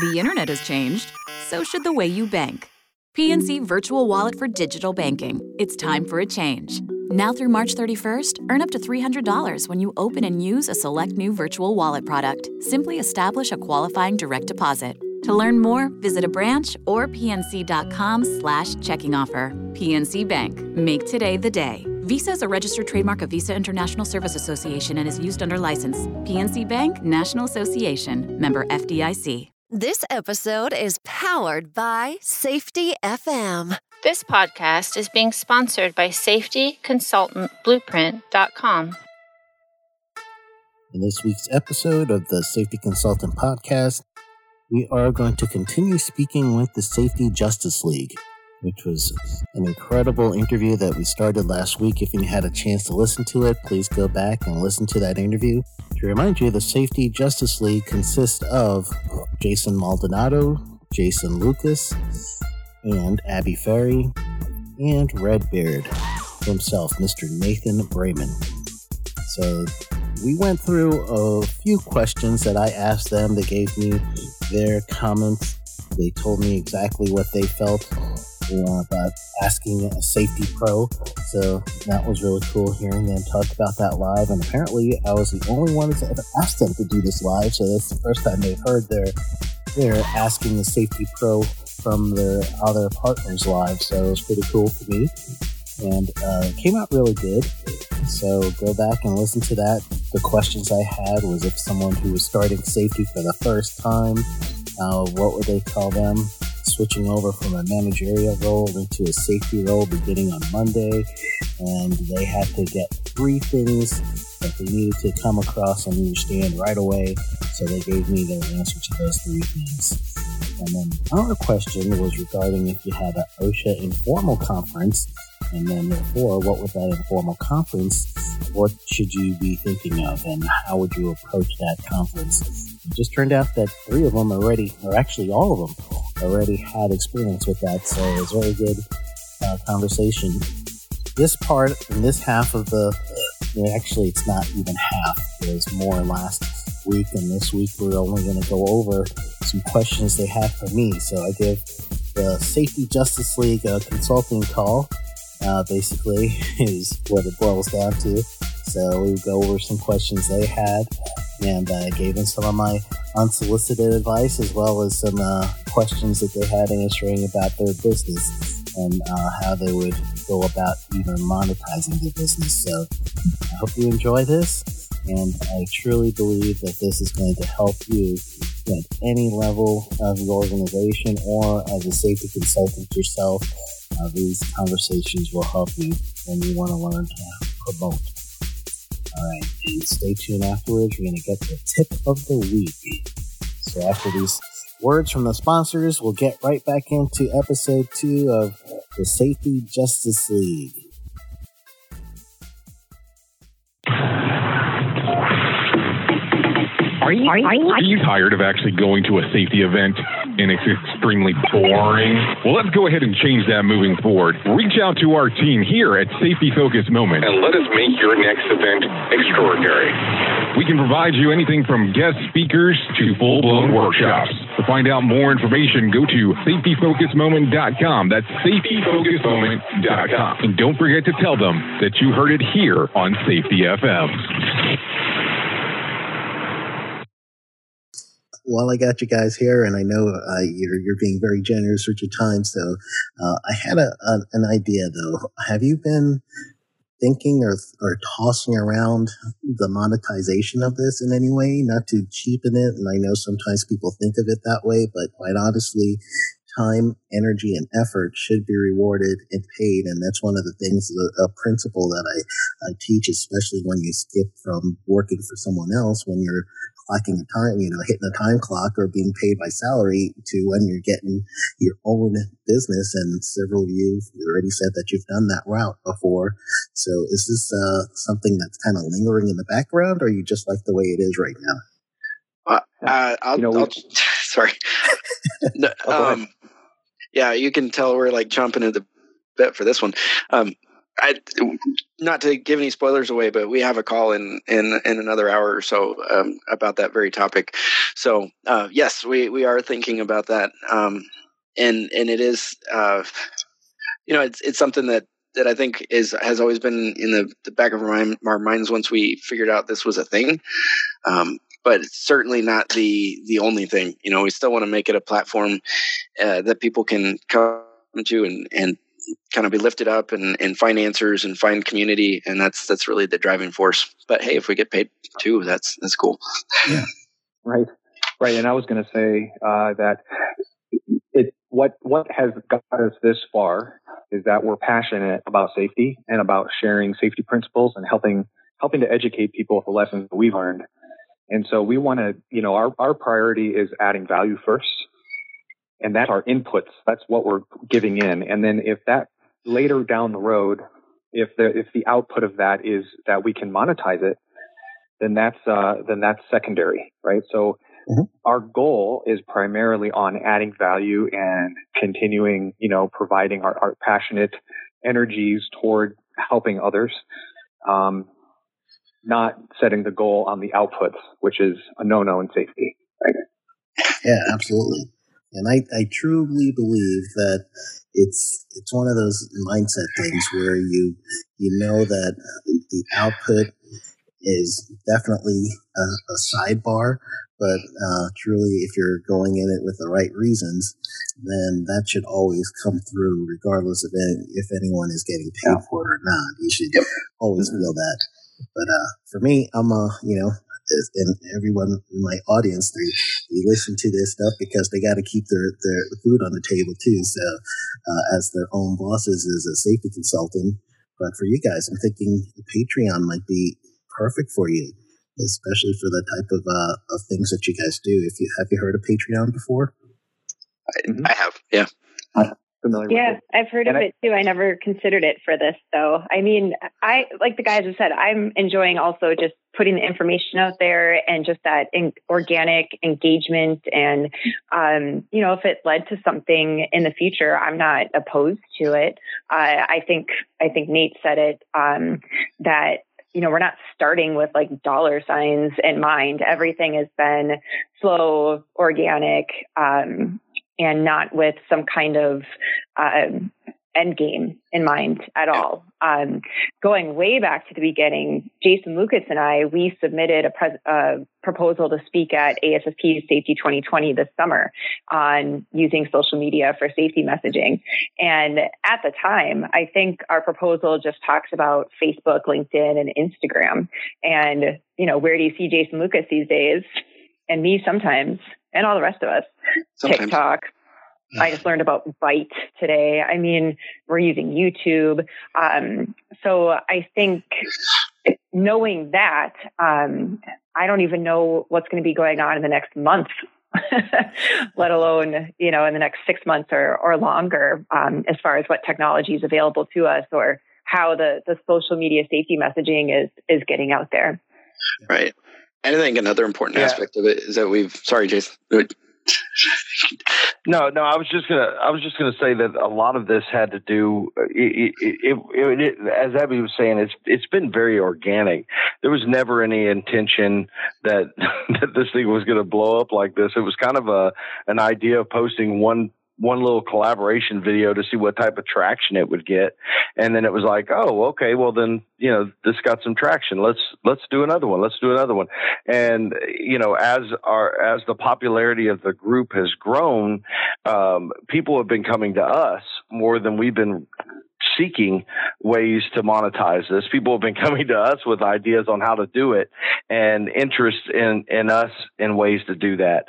The internet has changed, so should the way you bank. PNC Virtual Wallet for digital banking. It's time for a change. Now through March 31st, earn up to $300 when you open and use a select new virtual wallet product. Simply establish a qualifying direct deposit. To learn more, visit a branch or pnc.com slash checking offer. PNC Bank. Make today the day. Visa is a registered trademark of Visa International Service Association and is used under license. PNC Bank, National Association. Member FDIC. This episode is powered by Safety FM. This podcast is being sponsored by SafetyConsultantBlueprint.com. In this week's episode of the Safety Consultant Podcast, we are going to continue speaking with the Safety Justice League which was an incredible interview that we started last week. If you had a chance to listen to it, please go back and listen to that interview. To remind you, the Safety Justice League consists of Jason Maldonado, Jason Lucas, and Abby Ferry, and Redbeard himself, Mr. Nathan Brayman. So we went through a few questions that I asked them. They gave me their comments. They told me exactly what they felt about asking a safety pro. So that was really cool hearing them talk about that live. And apparently, I was the only one to ever asked them to do this live. So that's the first time they've heard their they're asking the safety pro from their other partners live. So it was pretty cool for me. And uh, came out really good. So go back and listen to that. The questions I had was if someone who was starting safety for the first time, uh, what would they tell them? Switching over from a managerial role into a safety role beginning on Monday. And they had to get three things that they needed to come across and understand right away. So they gave me their answer to those three things. And then our question was regarding if you had an OSHA informal conference, and then therefore, what would that informal conference, what should you be thinking of, and how would you approach that conference? Just turned out that three of them already, or actually all of them, already had experience with that, so it was very good uh, conversation. This part and this half of the, actually, it's not even half. It was more last week, and this week we're only going to go over some questions they have for me. So I give the Safety Justice League a consulting call. Uh, basically, is what it boils down to. So we go over some questions they had, and I uh, gave them some of my unsolicited advice as well as some uh, questions that they had answering about their business and uh, how they would go about even monetizing their business. So I hope you enjoy this, and I truly believe that this is going to help you at any level of your organization or as a safety consultant yourself. Uh, these conversations will help you when you want to learn to promote. All right, and stay tuned afterwards. We're going to get the tip of the week. So after these words from the sponsors, we'll get right back into episode two of the Safety Justice League. Are you, are, you, are you tired of actually going to a safety event and it's extremely boring? Well, let's go ahead and change that moving forward. Reach out to our team here at Safety Focus Moment and let us make your next event extraordinary. We can provide you anything from guest speakers to full blown workshops. To find out more information, go to safetyfocusmoment.com. That's safetyfocusmoment.com. And don't forget to tell them that you heard it here on Safety FM. While I got you guys here, and I know uh, you're you're being very generous with your time, so uh, I had a, a, an idea though. Have you been thinking or or tossing around the monetization of this in any way? Not to cheapen it, and I know sometimes people think of it that way, but quite honestly, time, energy, and effort should be rewarded and paid. And that's one of the things, a, principle that I, I teach, especially when you skip from working for someone else, when you're clocking a time, you know, hitting a time clock or being paid by salary to when you're getting your own business. And several of you already said that you've done that route before. So is this uh, something that's kind of lingering in the background or you just like the way it is right now? Uh, uh, I'll, you know, I'll, sorry. no, oh, um, yeah, you can tell we're like jumping into the bit for this one. Um, I, not to give any spoilers away, but we have a call in in in another hour or so um, about that very topic. So uh, yes, we we are thinking about that, um, and and it is, uh, you know, it's it's something that that I think is has always been in the, the back of our, mind, our minds once we figured out this was a thing. Um, but it's certainly not the the only thing. You know, we still want to make it a platform uh, that people can come to and and kind of be lifted up and, and find answers and find community and that's that's really the driving force. But hey if we get paid too that's that's cool. Yeah. Right. Right and i was going to say uh, that it what what has got us this far is that we're passionate about safety and about sharing safety principles and helping helping to educate people with the lessons that we've learned. And so we want to you know our, our priority is adding value first and that's our inputs. That's what we're giving in. And then if that later down the road, if the if the output of that is that we can monetize it, then that's uh, then that's secondary, right? So mm-hmm. our goal is primarily on adding value and continuing, you know, providing our, our passionate energies toward helping others. Um, not setting the goal on the outputs, which is a no-no in safety. Right? Yeah, absolutely. And I, I truly believe that it's it's one of those mindset things where you you know that the output is definitely a, a sidebar, but uh, truly, if you're going in it with the right reasons, then that should always come through, regardless of any, if anyone is getting paid for it or not. You should yep. always feel that. But uh, for me, I'm a you know and everyone in my audience, they, they listen to this stuff because they got to keep their, their food on the table too. So, uh, as their own bosses as a safety consultant, but for you guys, I'm thinking Patreon might be perfect for you, especially for the type of uh, of things that you guys do. If you have you heard of Patreon before? I, I have, yeah familiar yeah, I've heard and of I, it too. I never considered it for this though. I mean, I, like the guys have said, I'm enjoying also just putting the information out there and just that in, organic engagement. And, um, you know, if it led to something in the future, I'm not opposed to it. Uh, I think, I think Nate said it, um, that you know, we're not starting with like dollar signs in mind. Everything has been slow, organic, um, and not with some kind of um, end game in mind at all. Um, going way back to the beginning, Jason Lucas and I, we submitted a pres- proposal to speak at ASSP Safety 2020 this summer on using social media for safety messaging. And at the time, I think our proposal just talks about Facebook, LinkedIn, and Instagram. And, you know, where do you see Jason Lucas these days? And me sometimes, and all the rest of us. Sometimes. TikTok, I just learned about Byte today. I mean, we're using YouTube. Um, so I think knowing that, um, I don't even know what's going to be going on in the next month, let alone, you know, in the next six months or, or longer, um, as far as what technology is available to us or how the, the social media safety messaging is, is getting out there. Right. And I think another important yeah. aspect of it is that we've, sorry, Jason. no, no. I was just gonna. I was just gonna say that a lot of this had to do. It, it, it, as Abby was saying, it's it's been very organic. There was never any intention that that this thing was going to blow up like this. It was kind of a an idea of posting one one little collaboration video to see what type of traction it would get. And then it was like oh okay well then you know this got some traction. Let's let's do another one. Let's do another one. And you know as our as the popularity of the group has grown um, people have been coming to us more than we've been seeking ways to monetize this. People have been coming to us with ideas on how to do it and interest in, in us in ways to do that.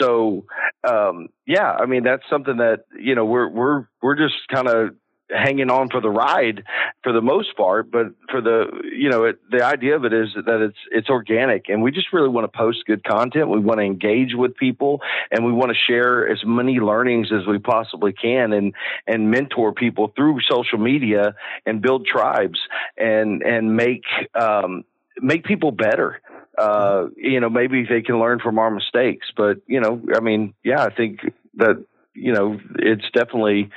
So, um, yeah, I mean, that's something that, you know, we're, we're, we're just kind of hanging on for the ride for the most part. But for the you know it, the idea of it is that it's it's organic, and we just really want to post good content. We want to engage with people, and we want to share as many learnings as we possibly can, and and mentor people through social media and build tribes and and make um, make people better. Uh, you know, maybe they can learn from our mistakes, but you know, I mean, yeah, I think that you know, it's definitely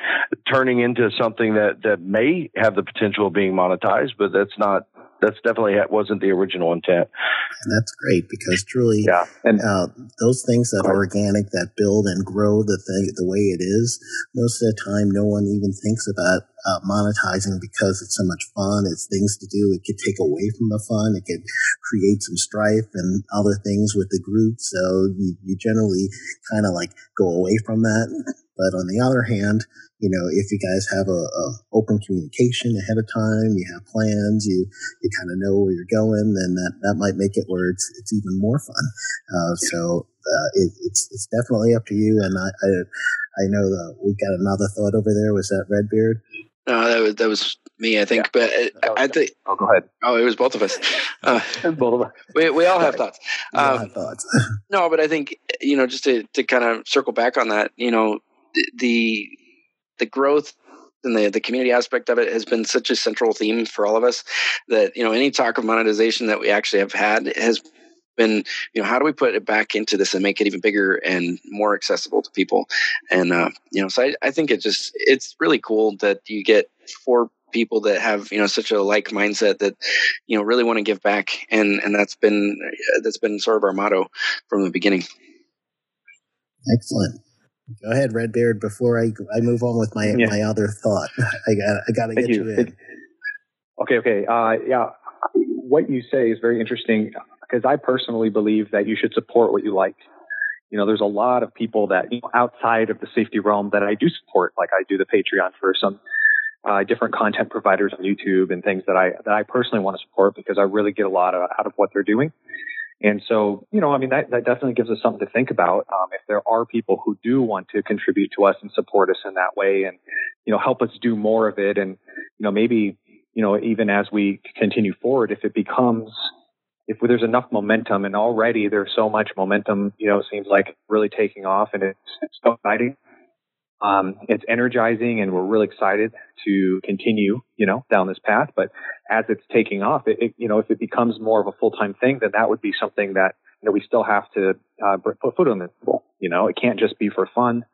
turning into something that that may have the potential of being monetized, but that's not that's definitely wasn't the original intent. And that's great because truly, yeah, and uh, those things that are organic, that build and grow the thing the way it is, most of the time, no one even thinks about uh, monetizing because it's so much fun. It's things to do. It could take away from the fun. It could create some strife and other things with the group. So you, you generally kind of like go away from that. But on the other hand, you know, if you guys have a, a, open communication ahead of time, you have plans, you you kind of know where you're going, then that that might make it where it's it's even more fun. Uh, so uh, it, it's it's definitely up to you. And I I, I know that we got another thought over there. Was that Redbeard? No, that was that was me, I think. Yeah. But I, I think. Oh, go ahead. Oh, it was both of us. Uh, both of us. We we all have thoughts. Um, have thoughts. no, but I think you know just to to kind of circle back on that, you know, the the growth and the, the community aspect of it has been such a central theme for all of us that you know any talk of monetization that we actually have had has been you know how do we put it back into this and make it even bigger and more accessible to people? And uh, you know so I, I think it just it's really cool that you get four people that have you know such a like mindset that you know really want to give back. And and that's been that's been sort of our motto from the beginning. Excellent Go ahead, Redbeard. Before I I move on with my yeah. my other thought, I got I got to get you, you in. Okay, okay. Uh, yeah, what you say is very interesting because I personally believe that you should support what you like. You know, there's a lot of people that you know, outside of the safety realm that I do support, like I do the Patreon for some uh, different content providers on YouTube and things that I that I personally want to support because I really get a lot of, out of what they're doing. And so, you know, I mean, that, that definitely gives us something to think about. Um, if there are people who do want to contribute to us and support us in that way and, you know, help us do more of it. And, you know, maybe, you know, even as we continue forward, if it becomes, if there's enough momentum and already there's so much momentum, you know, it seems like really taking off and it's, it's so exciting. Um, it's energizing and we're really excited to continue, you know, down this path. But as it's taking off, it, it you know, if it becomes more of a full-time thing, then that would be something that, you know, we still have to uh, put foot on the table. You know, it can't just be for fun.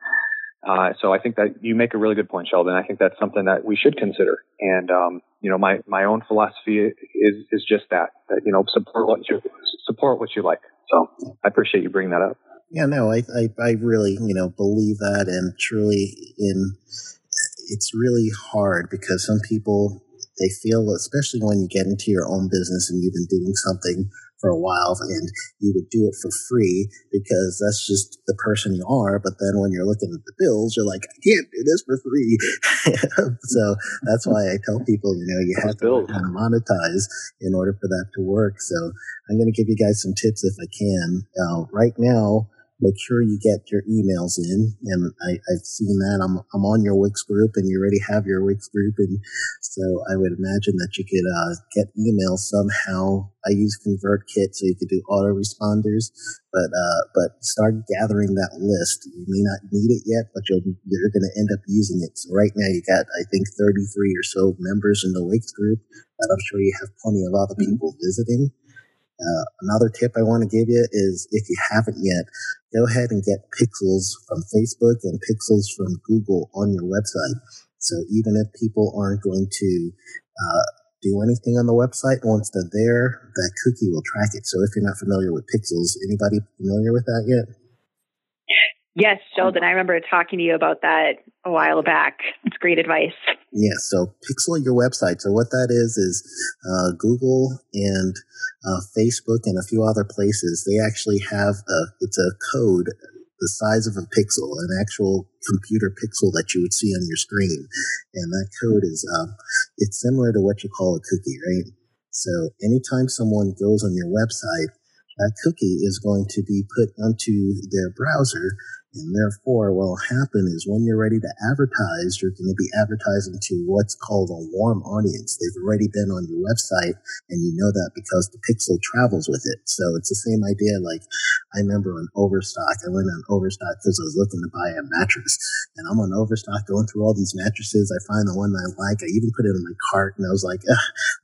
Uh, so I think that you make a really good point, Sheldon. I think that's something that we should consider. And, um, you know, my, my own philosophy is, is just that, that, you know, support what you, support what you like. So I appreciate you bringing that up. Yeah, no, I, I, I really, you know, believe that and truly in, it's really hard because some people, they feel, especially when you get into your own business and you've been doing something for a while and you would do it for free because that's just the person you are. But then when you're looking at the bills, you're like, I can't do this for free. so that's why I tell people, you know, you have to kind of monetize in order for that to work. So I'm going to give you guys some tips if I can. Uh, right now, make sure you get your emails in. And I, have seen that. I'm, I'm on your Wix group and you already have your Wix group. And so I would imagine that you could uh, get emails somehow. I use ConvertKit so you could do autoresponders, but, uh, but start gathering that list. You may not need it yet, but you'll, you're going to end up using it. So right now you got, I think, 33 or so members in the Wix group, but I'm sure you have plenty of other mm-hmm. people visiting. Uh, another tip I want to give you is if you haven't yet, go ahead and get pixels from Facebook and pixels from Google on your website. So even if people aren't going to uh, do anything on the website, once they're there, that cookie will track it. So if you're not familiar with pixels, anybody familiar with that yet? Yes, Sheldon, I remember talking to you about that a while back. It's great advice. Yeah, so pixel your website. So what that is is uh, Google and uh, Facebook and a few other places. They actually have a, it's a code the size of a pixel, an actual computer pixel that you would see on your screen, and that code is um, it's similar to what you call a cookie, right? So anytime someone goes on your website, that cookie is going to be put onto their browser and therefore, what will happen is when you're ready to advertise, you're going to be advertising to what's called a warm audience. They've already been on your website, and you know that because the pixel travels with it. So it's the same idea. Like I remember on Overstock, I went on Overstock because I was looking to buy a mattress, and I'm on Overstock going through all these mattresses. I find the one I like. I even put it in my cart, and I was like,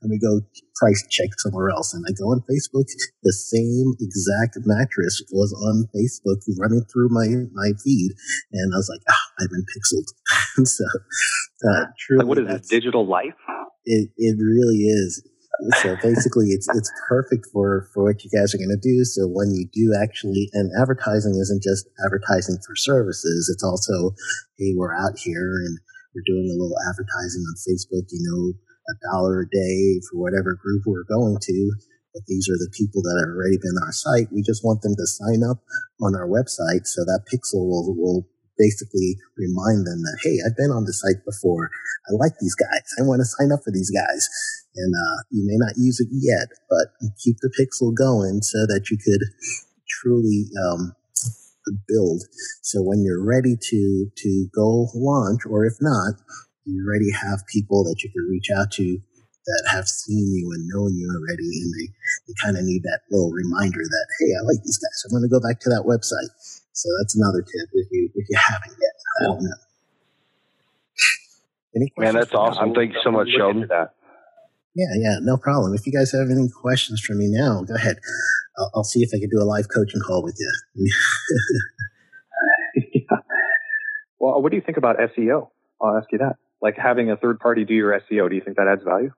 let me go price check somewhere else. And I go on Facebook, the same exact mattress was on Facebook running through my, my feed. And I was like, ah, I've been pixeled. so, uh, truly, like what is this digital life? It it really is. So basically, it's it's perfect for for what you guys are going to do. So when you do actually, and advertising isn't just advertising for services; it's also, hey, we're out here and we're doing a little advertising on Facebook. You know, a dollar a day for whatever group we're going to. But these are the people that have already been on our site. We just want them to sign up on our website so that Pixel will, will basically remind them that, hey, I've been on the site before. I like these guys. I want to sign up for these guys. And uh, you may not use it yet, but keep the Pixel going so that you could truly um, build. So when you're ready to to go launch, or if not, you already have people that you can reach out to that have seen you and known you already, and they, they kind of need that little reminder that hey, I like these guys. I'm going to go back to that website. So that's another tip if you if you haven't yet. I don't know. Any Man, that's awesome. Thank you so much, Sheldon. Yeah, yeah, no problem. If you guys have any questions for me now, go ahead. I'll, I'll see if I can do a live coaching call with you. yeah. Well, what do you think about SEO? I'll ask you that like having a third party do your SEO? Do you think that adds value?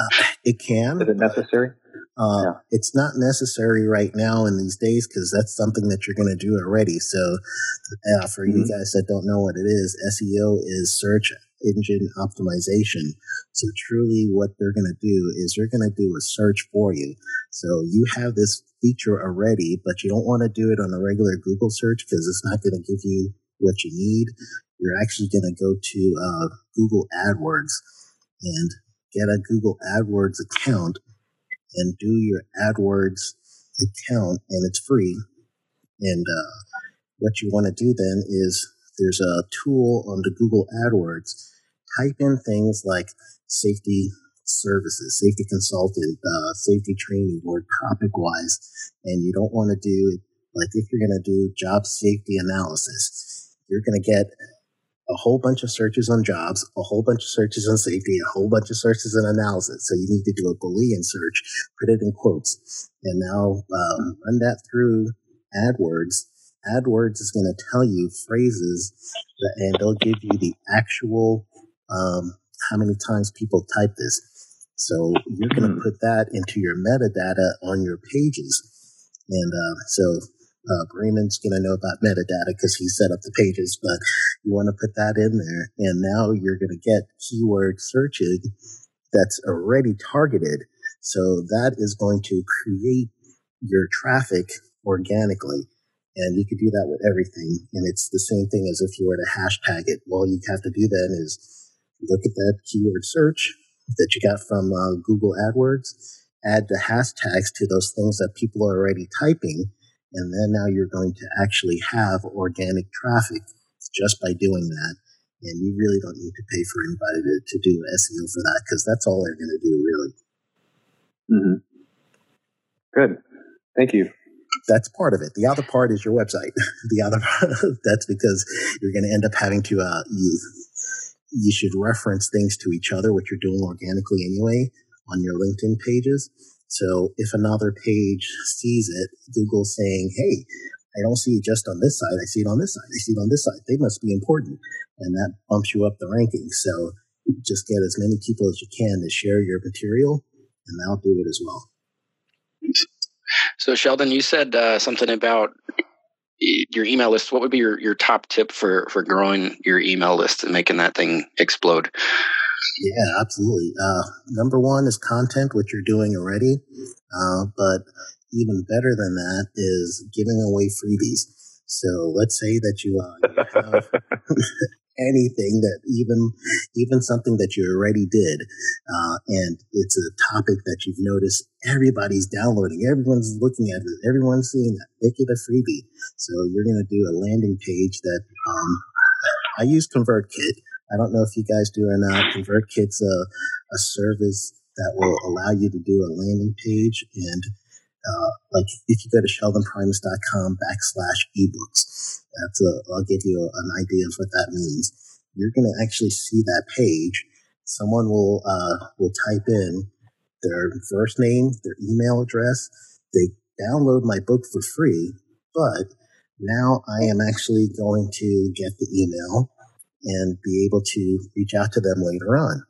Uh, it can. Is it necessary? Uh, yeah. It's not necessary right now in these days because that's something that you're going to do already. So, uh, for mm-hmm. you guys that don't know what it is, SEO is search engine optimization. So, truly, what they're going to do is they're going to do a search for you. So, you have this feature already, but you don't want to do it on a regular Google search because it's not going to give you what you need you're actually going to go to uh, Google AdWords and get a Google AdWords account and do your AdWords account, and it's free. And uh, what you want to do then is there's a tool on the Google AdWords. Type in things like safety services, safety consultant, uh, safety training, or topic wise. And you don't want to do like if you're going to do job safety analysis, you're going to get a whole bunch of searches on jobs, a whole bunch of searches on safety, a whole bunch of searches on analysis. So you need to do a Boolean search, put it in quotes, and now um, run that through AdWords. AdWords is going to tell you phrases, that, and they'll give you the actual um, how many times people type this. So you're going to hmm. put that into your metadata on your pages. And uh, so uh, Raymond's going to know about metadata because he set up the pages, but you want to put that in there. And now you're going to get keyword searching that's already targeted. So that is going to create your traffic organically. And you could do that with everything. And it's the same thing as if you were to hashtag it. All you have to do then is look at that keyword search that you got from uh, Google AdWords, add the hashtags to those things that people are already typing, and then now you're going to actually have organic traffic just by doing that. And you really don't need to pay for anybody to, to do SEO for that because that's all they're going to do, really. Mm-hmm. Good. Thank you. That's part of it. The other part is your website. the other part, that's because you're going to end up having to, uh, you, you should reference things to each other, which you're doing organically anyway on your LinkedIn pages. So if another page sees it, Google's saying, hey, I don't see it just on this side. I see it on this side. I see it on this side. They must be important. And that bumps you up the rankings. So just get as many people as you can to share your material, and they'll do it as well. So, Sheldon, you said uh, something about your email list. What would be your, your top tip for, for growing your email list and making that thing explode? Yeah, absolutely. Uh, number one is content, which you're doing already. Uh, but even better than that is giving away freebies. So let's say that you, uh, you have anything that even even something that you already did, uh, and it's a topic that you've noticed everybody's downloading, everyone's looking at it, everyone's seeing that. Make it a freebie. So you're going to do a landing page that um, I use ConvertKit. I don't know if you guys do or not. ConvertKit's a, a service that will allow you to do a landing page and uh, like if you go to sheldonprimus.com backslash ebooks, that's a, I'll give you an idea of what that means. You're going to actually see that page. Someone will uh, will type in their first name, their email address. They download my book for free, but now I am actually going to get the email and be able to reach out to them later on.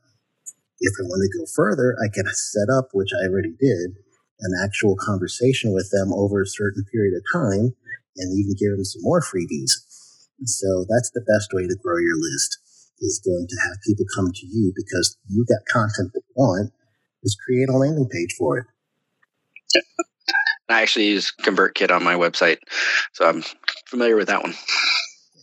If I want to go further, I can set up, which I already did, an actual conversation with them over a certain period of time and even give them some more freebies. So that's the best way to grow your list is going to have people come to you because you got content you want. Just create a landing page for it. I actually use ConvertKit on my website, so I'm familiar with that one.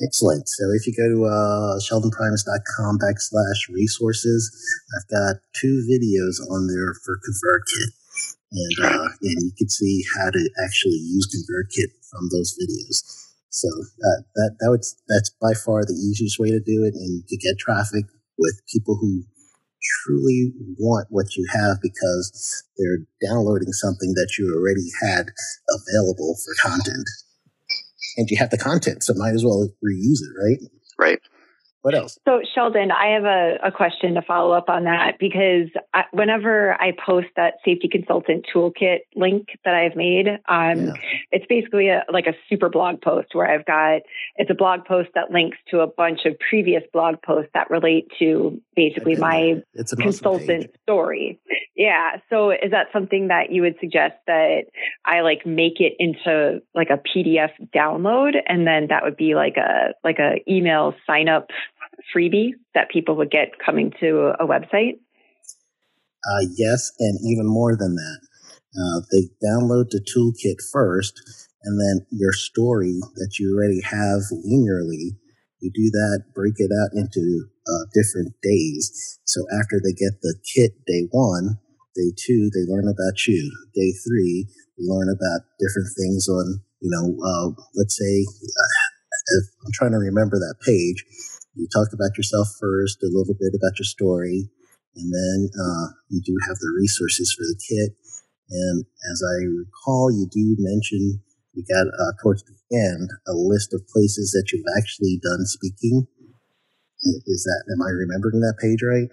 Excellent. So if you go to uh, sheldonprimus.com backslash resources, I've got two videos on there for ConvertKit. And, uh, and you can see how to actually use ConvertKit from those videos. So uh, that that would that's by far the easiest way to do it, and you could get traffic with people who truly want what you have because they're downloading something that you already had available for content. And you have the content, so might as well reuse it, right? Right. What else? So, Sheldon, I have a, a question to follow up on that because I, whenever I post that safety consultant toolkit link that I've made, um, yeah. it's basically a, like a super blog post where I've got it's a blog post that links to a bunch of previous blog posts that relate to basically my it's consultant story. Yeah. So, is that something that you would suggest that I like make it into like a PDF download, and then that would be like a like a email sign up freebie that people would get coming to a website? Uh, yes, and even more than that. Uh, they download the toolkit first, and then your story that you already have linearly, you do that, break it out into uh, different days. So after they get the kit day one, day two, they learn about you. Day three, they learn about different things on, you know, uh, let's say, uh, I'm trying to remember that page you talk about yourself first, a little bit about your story, and then uh, you do have the resources for the kit. And as I recall, you do mention you got uh, towards the end a list of places that you've actually done speaking. Is that am I remembering that page right?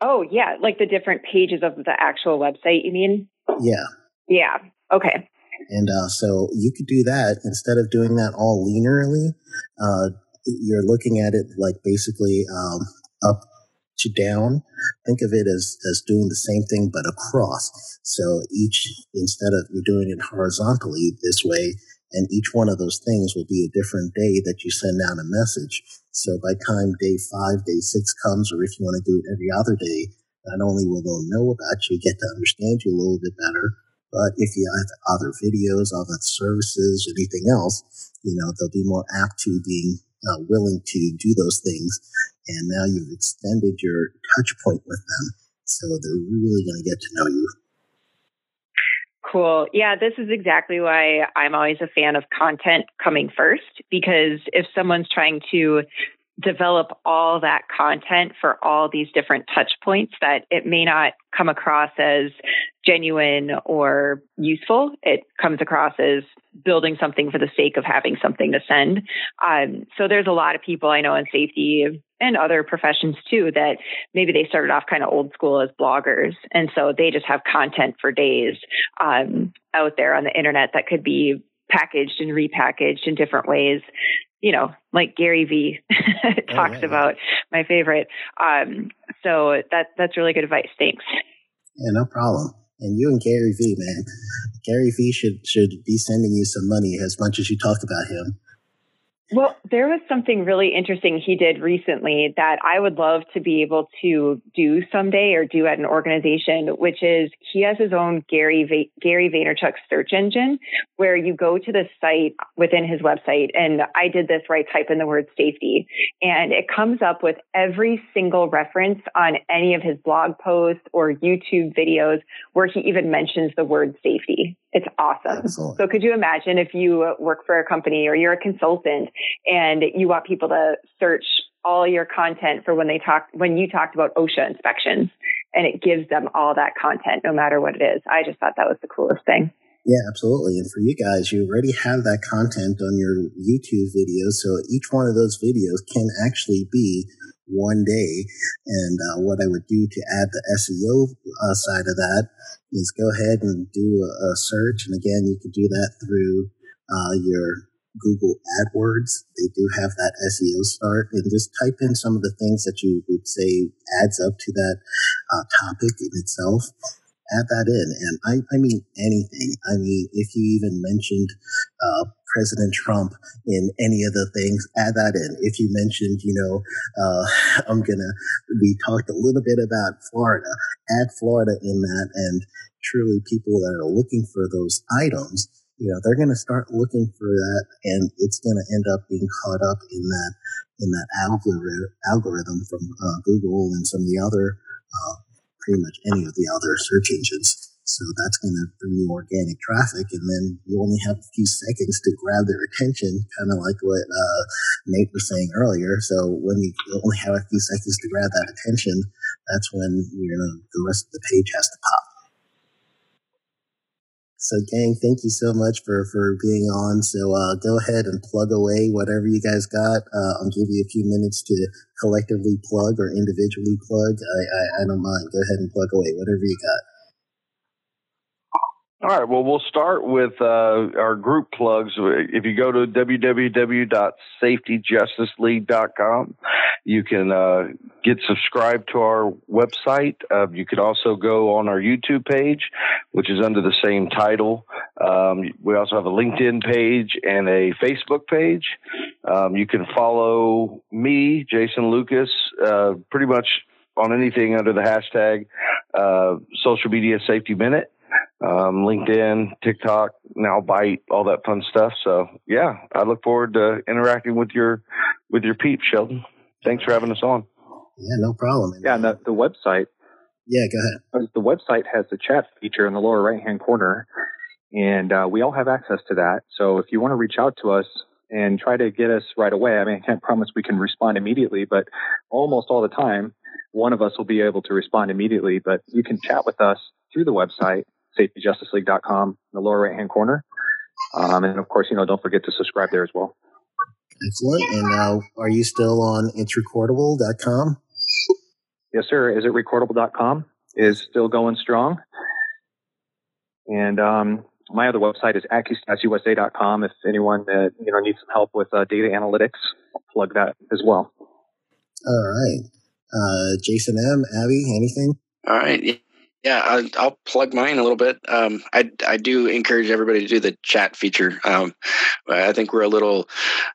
Oh yeah, like the different pages of the actual website. You mean? Yeah. Yeah. Okay. And uh, so you could do that instead of doing that all linearly. Uh, you're looking at it like basically um, up to down. Think of it as, as doing the same thing but across. So each, instead of you're doing it horizontally this way, and each one of those things will be a different day that you send out a message. So by time day five, day six comes, or if you want to do it every other day, not only will they know about you, get to understand you a little bit better, but if you have other videos, other services, anything else, you know, they'll be more apt to being uh, willing to do those things. And now you've extended your touch point with them. So they're really going to get to know you. Cool. Yeah, this is exactly why I'm always a fan of content coming first because if someone's trying to develop all that content for all these different touch points that it may not come across as genuine or useful. It comes across as building something for the sake of having something to send. Um, so there's a lot of people I know in safety and other professions too that maybe they started off kind of old school as bloggers. And so they just have content for days um, out there on the internet that could be packaged and repackaged in different ways you know, like Gary Vee talks oh, about my favorite. Um, so that that's really good advice. Thanks. Yeah, no problem. And you and Gary Vee, man. Gary Vee should should be sending you some money as much as you talk about him. Well, there was something really interesting he did recently that I would love to be able to do someday or do at an organization, which is he has his own Gary Va- Gary Vaynerchuk search engine where you go to the site within his website and I did this right type in the word safety and it comes up with every single reference on any of his blog posts or YouTube videos where he even mentions the word safety. It's awesome. Excellent. So could you imagine if you work for a company or you're a consultant and you want people to search all your content for when they talk, when you talked about OSHA inspections and it gives them all that content, no matter what it is. I just thought that was the coolest thing. Yeah, absolutely. And for you guys, you already have that content on your YouTube videos. So each one of those videos can actually be one day. And uh, what I would do to add the SEO uh, side of that is go ahead and do a, a, search. And again, you can do that through uh, your Google AdWords. They do have that SEO start and just type in some of the things that you would say adds up to that uh, topic in itself. Add that in. And I, I mean anything. I mean, if you even mentioned uh, President Trump in any of the things, add that in. If you mentioned, you know, uh, I'm to, we talked a little bit about Florida, add Florida in that. And truly people that are looking for those items you know they're to start looking for that and it's to end up being caught up in that in that algorithm algorithm from uh, google and some of the other pretty much any of the other search engines. So that's going to bring you organic traffic and then you only have a few seconds to grab their attention kind of like what uh, nate was saying earlier. So when you only have a few seconds to grab that attention that's when you know the rest of the page has to pop so, gang, thank you so much for for being on. So, uh, go ahead and plug away whatever you guys got. Uh, I'll give you a few minutes to collectively plug or individually plug. I, I, I don't mind. Go ahead and plug away whatever you got. All right. Well, we'll start with uh, our group plugs. If you go to www.safetyjusticeleague.com, you can uh, get subscribed to our website. Uh, you could also go on our YouTube page, which is under the same title. Um, we also have a LinkedIn page and a Facebook page. Um, you can follow me, Jason Lucas, uh, pretty much on anything under the hashtag uh, social media safety minute um, LinkedIn, TikTok, now Byte, all that fun stuff. So yeah, I look forward to interacting with your with your peeps, Sheldon. Thanks for having us on. Yeah, no problem. Yeah, and the, the website. Yeah, go ahead. Uh, the website has the chat feature in the lower right hand corner, and uh, we all have access to that. So if you want to reach out to us and try to get us right away, I mean, I can't promise we can respond immediately, but almost all the time, one of us will be able to respond immediately. But you can chat with us through the website safetyjusticeleague.com in the lower right hand corner. Um, and of course, you know, don't forget to subscribe there as well. Excellent. And now, are you still on it'srecordable.com? Yes, sir. Is it recordable.com? Is still going strong. And um, my other website is accustatsusa.com. If anyone uh, you know needs some help with uh, data analytics, I'll plug that as well. All right. Uh, Jason M. Abby, anything? All right. Yeah, I'll, I'll, plug mine a little bit. Um, I, I do encourage everybody to do the chat feature. Um, I think we're a little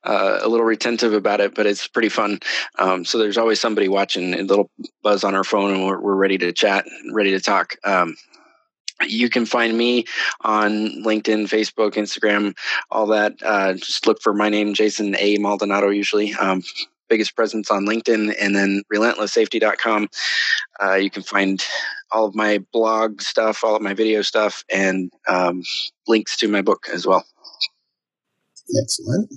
uh, a little retentive about it, but it's pretty fun. Um, so there's always somebody watching, a little buzz on our phone, and we're, we're ready to chat, ready to talk. Um, you can find me on LinkedIn, Facebook, Instagram, all that. Uh, just look for my name, Jason A. Maldonado, usually. Um, biggest presence on LinkedIn and then relentlesssafety.com. Uh, you can find all of my blog stuff, all of my video stuff, and um, links to my book as well. Excellent.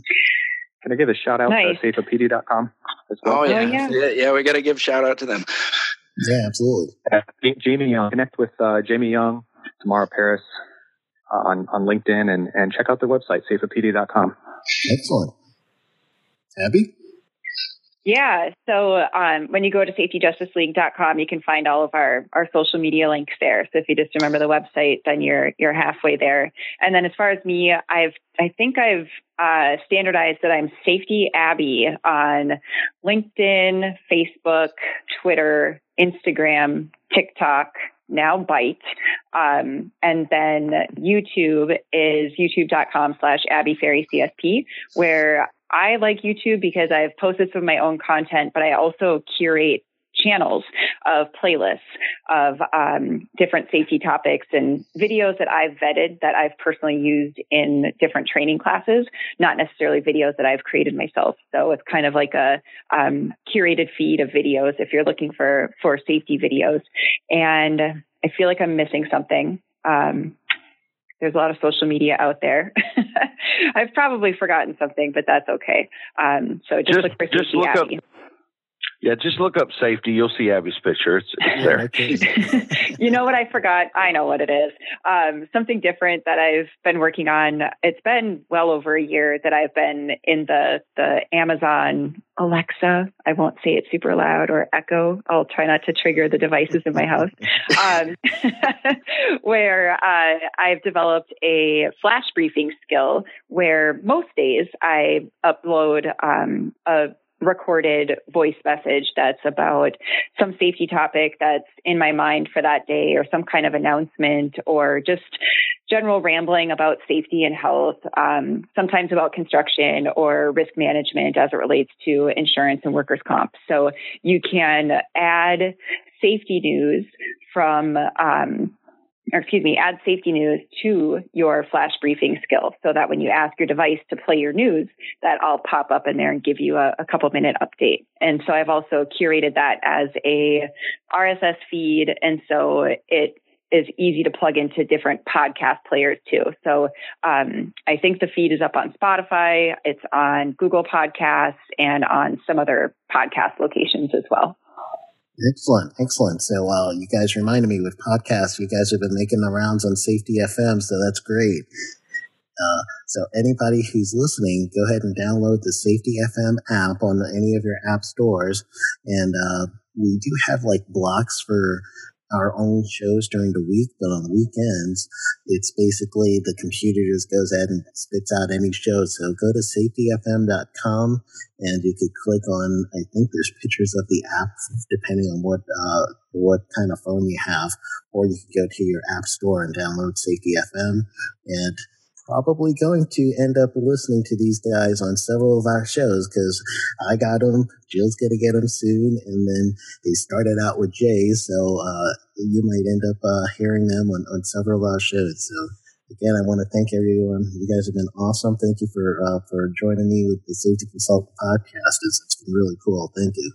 Can I give a shout out nice. to safeopd.com as well? Oh, yeah. Oh, yeah. yeah. yeah. we got to give shout out to them. Yeah, absolutely. Uh, Jamie Young. Connect with uh, Jamie Young, Tamara Paris uh, on, on LinkedIn and, and check out their website, safeopd.com. Excellent. Abby? Yeah. So um, when you go to safetyjusticeleague.com, you can find all of our, our social media links there. So if you just remember the website, then you're you're halfway there. And then as far as me, I've I think I've uh, standardized that I'm Safety Abby on LinkedIn, Facebook, Twitter, Instagram, TikTok, now Byte. Um, and then YouTube is youtube.com slash Abby Ferry CSP, where I like YouTube because I've posted some of my own content, but I also curate channels of playlists of um, different safety topics and videos that I've vetted that I've personally used in different training classes, not necessarily videos that I've created myself. So it's kind of like a um, curated feed of videos if you're looking for for safety videos. And I feel like I'm missing something. Um, there's a lot of social media out there. I've probably forgotten something, but that's okay. Um, so just, just look for just look Abby. Up, Yeah, just look up safety. You'll see Abby's picture. It's, it's there. you know what I forgot? I know what it is. Um, something different that I've been working on. It's been well over a year that I've been in the the Amazon Alexa. I won't say it super loud or Echo. I'll try not to trigger the devices in my house. Um, where uh, I've developed a flash briefing skill where most days I upload um, a recorded voice message that's about some safety topic that's in my mind for that day or some kind of announcement or just general rambling about safety and health, um, sometimes about construction or risk management as it relates to insurance and workers' comp. So you can add safety news from um, or excuse me, add safety news to your flash briefing skill so that when you ask your device to play your news, that I'll pop up in there and give you a, a couple minute update. And so I've also curated that as a RSS feed. And so it is easy to plug into different podcast players too. So um, I think the feed is up on Spotify, it's on Google Podcasts, and on some other podcast locations as well. Excellent, excellent. So, uh, you guys reminded me with podcasts, you guys have been making the rounds on Safety FM, so that's great. Uh, so, anybody who's listening, go ahead and download the Safety FM app on any of your app stores. And uh, we do have like blocks for our own shows during the week, but on the weekends, it's basically the computer just goes ahead and spits out any show. So go to safetyfm.com and you could click on, I think there's pictures of the app depending on what, uh, what kind of phone you have, or you can go to your app store and download Safety FM and probably going to end up listening to these guys on several of our shows because I got them. Jill's going to get them soon. And then they started out with Jay. So uh, you might end up uh, hearing them on, on several of our shows. So again, I want to thank everyone. You guys have been awesome. Thank you for uh, for joining me with the Safety Consultant podcast. It's, it's been really cool. Thank you.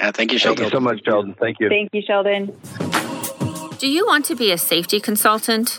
Yeah, thank you, Sheldon. Thank you so much, Sheldon. Thank you. Thank you, Sheldon. Do you want to be a safety consultant?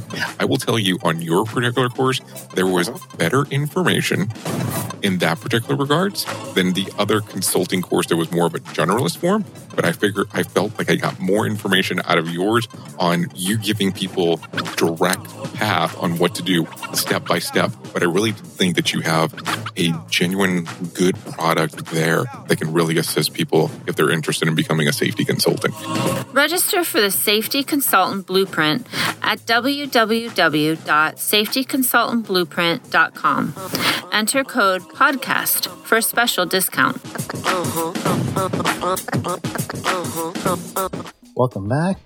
I will tell you on your particular course, there was better information in that particular regards than the other consulting course that was more of a generalist form. But I figure I felt like I got more information out of yours on you giving people direct path on what to do step by step. But I really think that you have a genuine good product there that can really assist people if they're interested in becoming a safety consultant. Register for the Safety Consultant Blueprint at www.safetyconsultantblueprint.com. Enter code PODCAST for a special discount. Welcome back,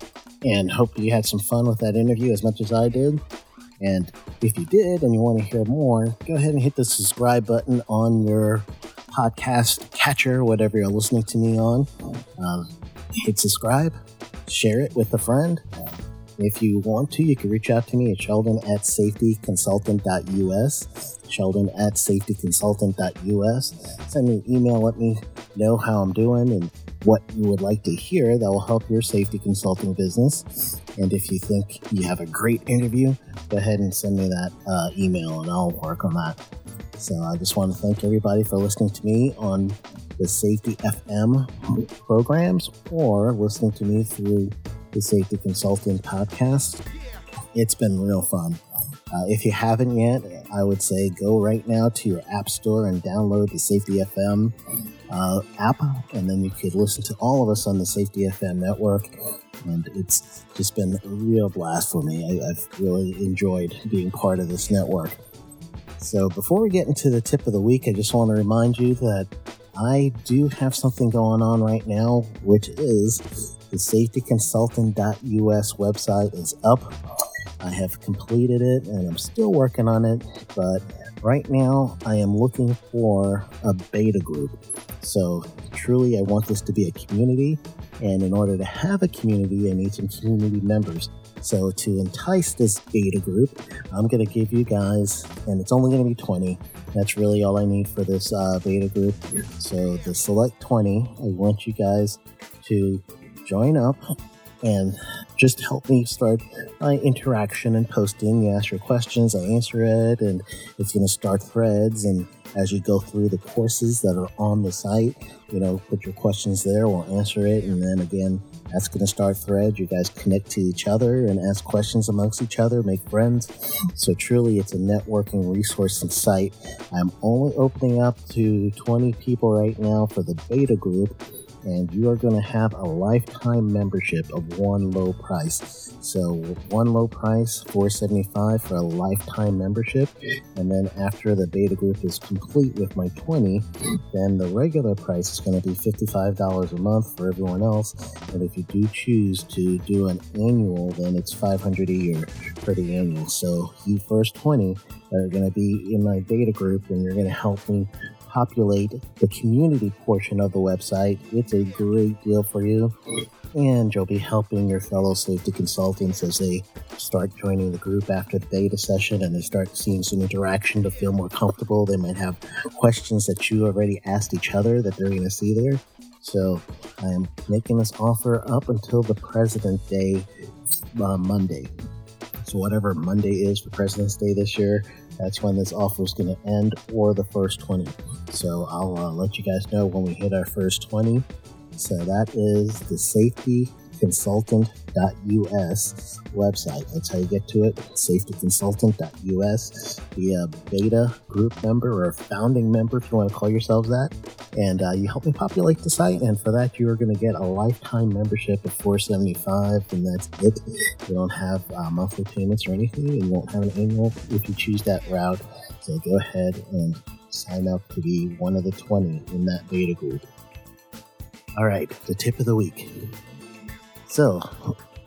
and hope you had some fun with that interview as much as I did. And if you did and you want to hear more, go ahead and hit the subscribe button on your podcast catcher, whatever you're listening to me on. Um, hit subscribe, share it with a friend. If you want to, you can reach out to me at sheldon at safetyconsultant.us. Sheldon at safetyconsultant.us. Send me an email, let me know how I'm doing and what you would like to hear that will help your safety consulting business. And if you think you have a great interview, go ahead and send me that uh, email and I'll work on that. So I just want to thank everybody for listening to me on the Safety FM programs or listening to me through the Safety Consulting podcast. It's been real fun. Uh, if you haven't yet, I would say go right now to your app store and download the Safety FM uh, app, and then you could listen to all of us on the Safety FM network. And it's just been a real blast for me. I, I've really enjoyed being part of this network. So before we get into the tip of the week, I just want to remind you that I do have something going on right now, which is the safetyconsultant.us website is up. I have completed it and I'm still working on it, but Right now, I am looking for a beta group. So, truly, I want this to be a community. And in order to have a community, I need some community members. So, to entice this beta group, I'm going to give you guys, and it's only going to be 20. That's really all I need for this uh, beta group. So, the select 20, I want you guys to join up and just help me start my interaction and posting. You ask your questions, I answer it, and it's going to start threads. And as you go through the courses that are on the site, you know, put your questions there, we'll answer it. And then again, that's going to start threads. You guys connect to each other and ask questions amongst each other, make friends. So truly, it's a networking resource and site. I'm only opening up to 20 people right now for the beta group and you are going to have a lifetime membership of one low price. So one low price, 475 for a lifetime membership, and then after the beta group is complete with my 20, then the regular price is going to be $55 a month for everyone else. And if you do choose to do an annual, then it's 500 a year for the annual. So you first 20 are going to be in my beta group, and you're going to help me populate the community portion of the website. It's a great deal for you. And you'll be helping your fellow safety consultants as they start joining the group after the beta session and they start seeing some interaction to feel more comfortable. They might have questions that you already asked each other that they're going to see there. So I'm making this offer up until the President Day uh, Monday. So whatever Monday is for President's Day this year, that's when this offer is going to end or the first 20. So I'll uh, let you guys know when we hit our first 20. So that is the safety safetyconsultant.us website. That's how you get to it. Safetyconsultant.us. Be a beta group member or a founding member if you want to call yourselves that. And uh, you help me populate the site. And for that, you are going to get a lifetime membership of 475 and that's it. You don't have uh, monthly payments or anything. You won't have an annual if you choose that route. So go ahead and sign up to be one of the 20 in that beta group. All right, the tip of the week. So,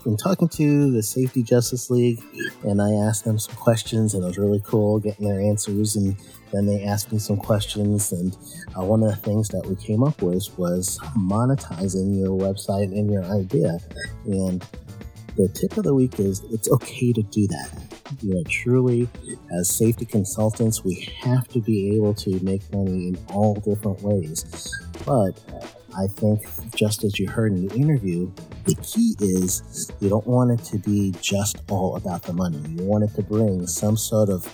I'm talking to the Safety Justice League, and I asked them some questions, and it was really cool getting their answers. And then they asked me some questions, and uh, one of the things that we came up with was monetizing your website and your idea. And the tip of the week is it's okay to do that. You know, truly, as safety consultants, we have to be able to make money in all different ways. But uh, I think, just as you heard in the interview, the key is you don't want it to be just all about the money. You want it to bring some sort of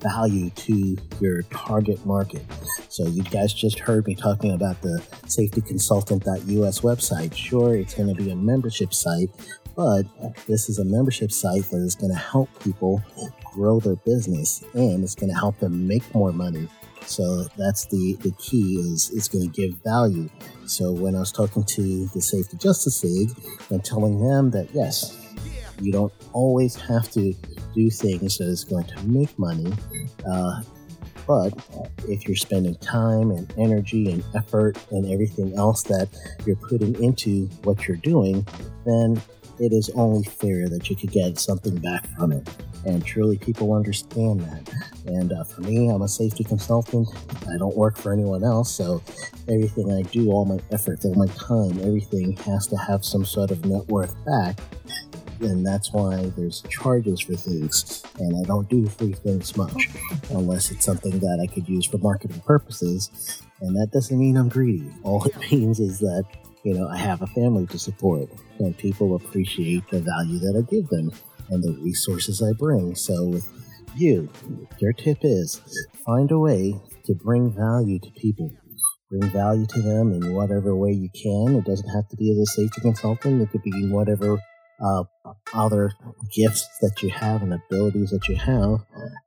value to your target market. So, you guys just heard me talking about the safetyconsultant.us website. Sure, it's going to be a membership site, but this is a membership site that is going to help people grow their business and it's going to help them make more money so that's the, the key is it's going to give value. So when I was talking to the Safety Justice League and telling them that yes, you don't always have to do things that is going to make money. Uh, but if you're spending time and energy and effort and everything else that you're putting into what you're doing, then it is only fair that you could get something back from it. And truly, people understand that. And uh, for me, I'm a safety consultant. I don't work for anyone else. So everything I do, all my efforts, all my time, everything has to have some sort of net worth back. And that's why there's charges for things. And I don't do free things much unless it's something that I could use for marketing purposes. And that doesn't mean I'm greedy. All it means is that you know, I have a family to support, and people appreciate the value that I give them and the resources I bring. So, with you, your tip is find a way to bring value to people. Bring value to them in whatever way you can. It doesn't have to be as a safety consultant. It could be whatever uh, other gifts that you have and abilities that you have,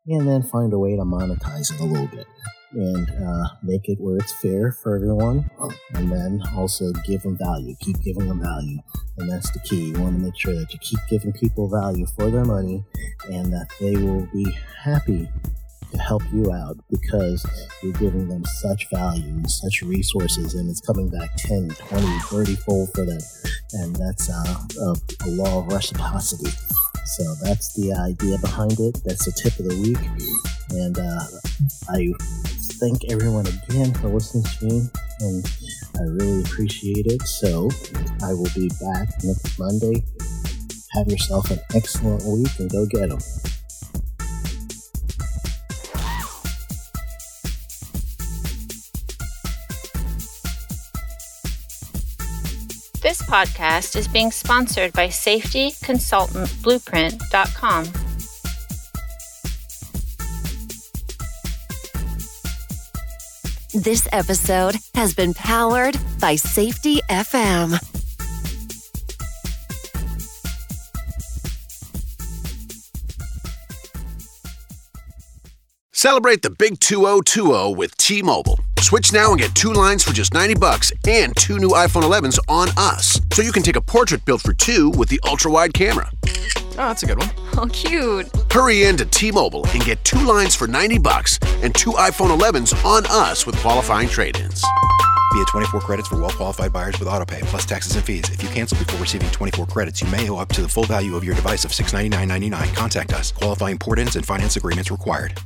and then find a way to monetize it a little bit and uh, make it where it's fair for everyone, and then also give them value. Keep giving them value, and that's the key. You want to make sure that you keep giving people value for their money, and that they will be happy to help you out because you're giving them such value and such resources and it's coming back 10 20 30 fold for them and that's uh, a, a law of reciprocity So that's the idea behind it. That's the tip of the week. And uh, I thank everyone again for listening to me. And I really appreciate it. So I will be back next Monday. Have yourself an excellent week and go get them. This podcast is being sponsored by safetyconsultantblueprint.com. This episode has been powered by Safety FM. Celebrate the big 2020 with T-Mobile. Switch now and get two lines for just 90 bucks and two new iPhone 11s on us. So you can take a portrait built for two with the ultra-wide camera. Oh, that's a good one. Oh, cute. Hurry in to T-Mobile and get two lines for 90 bucks and two iPhone 11s on us with qualifying trade-ins. Via 24 credits for well-qualified buyers with autopay plus taxes and fees. If you cancel before receiving 24 credits, you may owe up to the full value of your device of $699.99. Contact us. Qualifying port-ins and finance agreements required.